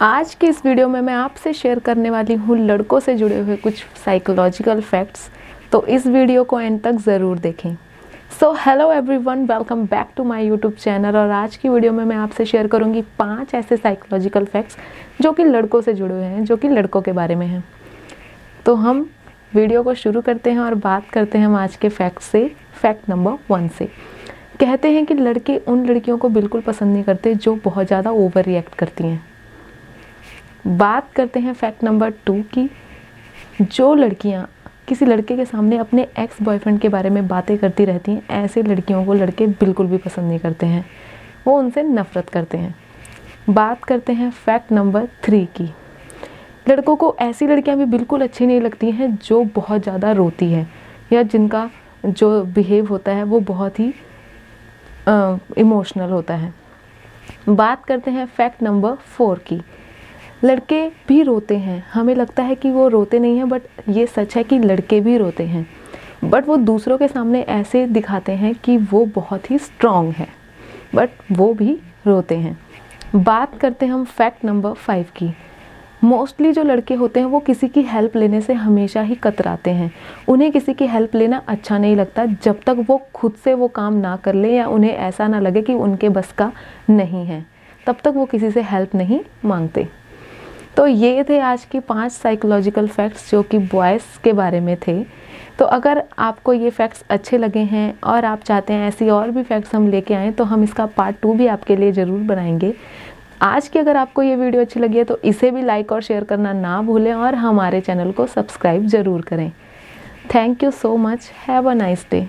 आज की इस वीडियो में मैं आपसे शेयर करने वाली हूँ लड़कों से जुड़े हुए कुछ साइकोलॉजिकल फैक्ट्स तो इस वीडियो को एंड तक ज़रूर देखें। So hello everyone welcome back to my YouTube channel और आज की वीडियो में मैं आपसे शेयर करूँगी पाँच ऐसे साइकोलॉजिकल फैक्ट्स जो कि लड़कों से जुड़े हुए हैं, जो कि लड़कों के बारे में हैं। तो हम वीडियो को शुरू करते हैं और बात करते हैं हम आज के फैक्ट से फैक्ट नंबर वन से। कहते हैं कि लड़के उन लड़कियों को बिल्कुल पसंद नहीं करते जो बहुत ज़्यादा ओवर रिएक्ट करती हैं। बात करते हैं फैक्ट नंबर टू की, जो लड़कियाँ किसी लड़के के सामने अपने एक्स बॉयफ्रेंड के बारे में बातें करती रहती हैं, ऐसे लड़कियों को लड़के बिल्कुल भी पसंद नहीं करते हैं। वो उनसे नफ़रत करते हैं। बात करते हैं फैक्ट नंबर थ्री की। लड़कों को ऐसी लड़कियाँ भी बिल्कुल अच्छी नहीं लगती हैं जो बहुत ज़्यादा रोती हैं, या जिनका जो बिहेव होता है वो बहुत ही इमोशनल होता है। बात करते हैं फैक्ट नंबर फोर की। लड़के भी रोते हैं। हमें लगता है कि वो रोते नहीं हैं बट ये सच है कि लड़के भी रोते हैं। बट वो दूसरों के सामने ऐसे दिखाते हैं कि वो बहुत ही स्ट्रॉन्ग है। बट वो भी रोते हैं। बात करते हैं हम फैक्ट नंबर फाइव की। मोस्टली जो लड़के होते हैं, वो किसी की हेल्प लेने से हमेशा ही कतराते हैं। उन्हें किसी की हेल्प लेना अच्छा नहीं लगता जब तक वो खुद से वो काम ना कर ले या उन्हें ऐसा ना लगे कि उनके बस का नहीं है। तब तक वो किसी से हेल्प नहीं मांगते। तो ये थे आज की पाँच साइकोलॉजिकल फैक्ट्स जो कि बॉयज़ के बारे में थे। तो अगर आपको ये फैक्ट्स अच्छे लगे हैं और आप चाहते हैं ऐसी और भी फैक्ट्स हम लेके आएँ तो हम इसका पार्ट टू भी आपके लिए ज़रूर बनाएँगे। आज की अगर आपको ये वीडियो अच्छी लगी है तो इसे भी लाइक और शेयर करना ना भूलें और हमारे चैनल को सब्सक्राइब ज़रूर करें। Thank you so much have a nice day